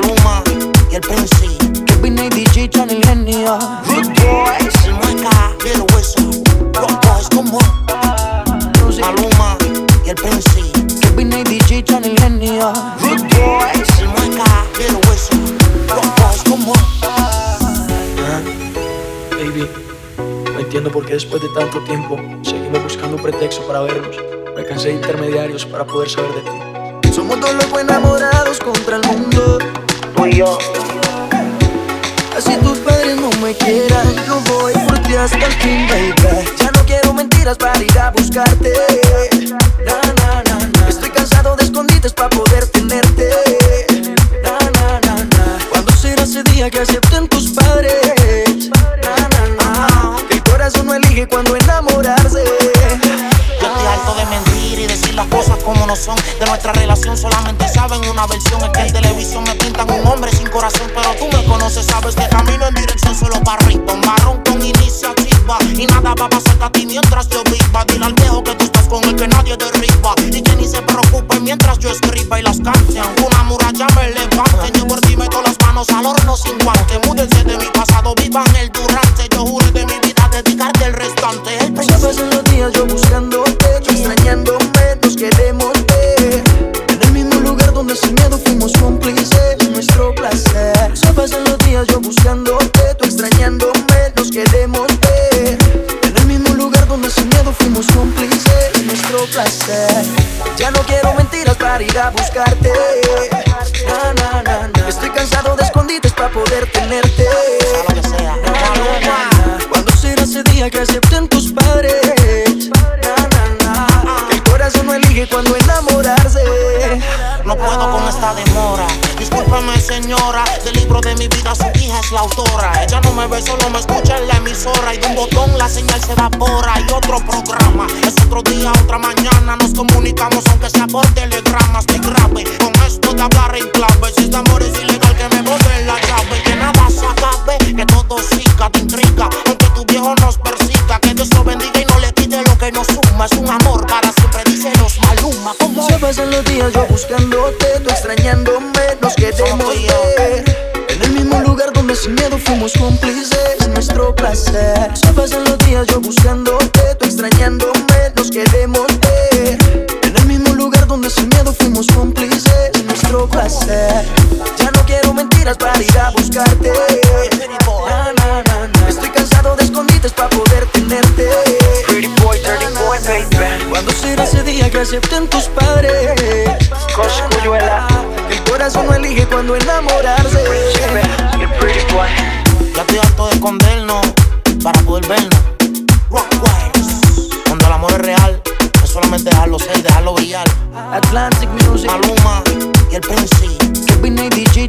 Maluma y el Prince. Kevin y DJ Chan genio. Good boys, el Mueca, Little Whistle. Rock boys, como Maluma y el Prince. Kevin y DJ Chan genio. Good boys, el Mueca, Little Whistle. Rock boys, como Baby, no entiendo por qué después de tanto tiempo seguimos buscando un pretexto para vernos. Me cansé de intermediarios para poder saber de ti. Somos dos locos enamorados contra el mundo. Y yo. Así tus padres no me quieran, yo voy por ti hasta el fin, baby. Ya no quiero mentiras para ir a buscarte. Na, na, na, na. Estoy cansado de escondites para poder tenerte. Na, na, na, na. ¿Cuándo será ese día que acepten tus padres? Na, na, na. El corazón no elige cuando enamorarse. Como no son. De nuestra relación solamente saben una versión. Es que en televisión me pintan un hombre sin corazón. Pero tú me conoces, sabes que camino en dirección solo. Un marrón con iniciativa. Y nada va a pasar a ti mientras yo viva. Dile al viejo que tú estás con el que nadie derriba. Y que ni se preocupe mientras yo escriba y las canciones. Una muralla me levante. Yo por ti meto las manos al horno sin guante. Múdense de mi pasado, vivan el durante. Yo juré de mi vida dedicarte el restante. El príncipe pasan los días yo buscándote, días yo buscándote, tú extrañándome, nos queremos ver. En el mismo lugar donde sin miedo fuimos cómplices de nuestro placer. Ya no quiero mentiras para ir a buscarte. Na, na, na. Estoy cansado de escondites para poder tenerte. ¿Cuándo será ese día que acepten tus padres? El corazón no elige cuando enamorarse. No puedo con esta demora. Discúlpeme, señora. Del libro de mi vida, su hija es la autora. Ella no me ve, solo me escucha en la emisora. Y de un botón la señal se evapora. Y otro programa. Es otro día, otra mañana. Nos comunicamos, aunque sea por telegrama. Estoy grave con esto de hablar en clave. Si este amor es ilegal, que me boten la llave. Que nada se acabe, que todo siga, te intriga. Aunque tu viejo nos persiga. Que Dios lo bendiga y no le quite lo que nos suma. Es un amor para siempre, dice los Maluma. ¿Cómo? Se pasan los días yo buscándote, tú extrañándome, nos queremos ver. En el mismo lugar donde sin miedo fuimos cómplices de nuestro placer. Se pasan los días yo buscándote, tú extrañándome, nos queremos ver. En el mismo lugar donde sin miedo fuimos cómplices de nuestro placer. Ya no quiero mentiras para ir a buscarte. Estoy cansado de escondites para poder tenerte. ¿Cuándo será ese día que acepten tus padres? Corazón no elige cuando enamorarse. Ya estoy harto de escondernos para poder vernos. Rockwise. Cuando el amor es real, es solamente dejarlo ser, dejarlo brillar. Atlantic Music, Maluma y el Prince. Kevin y DJ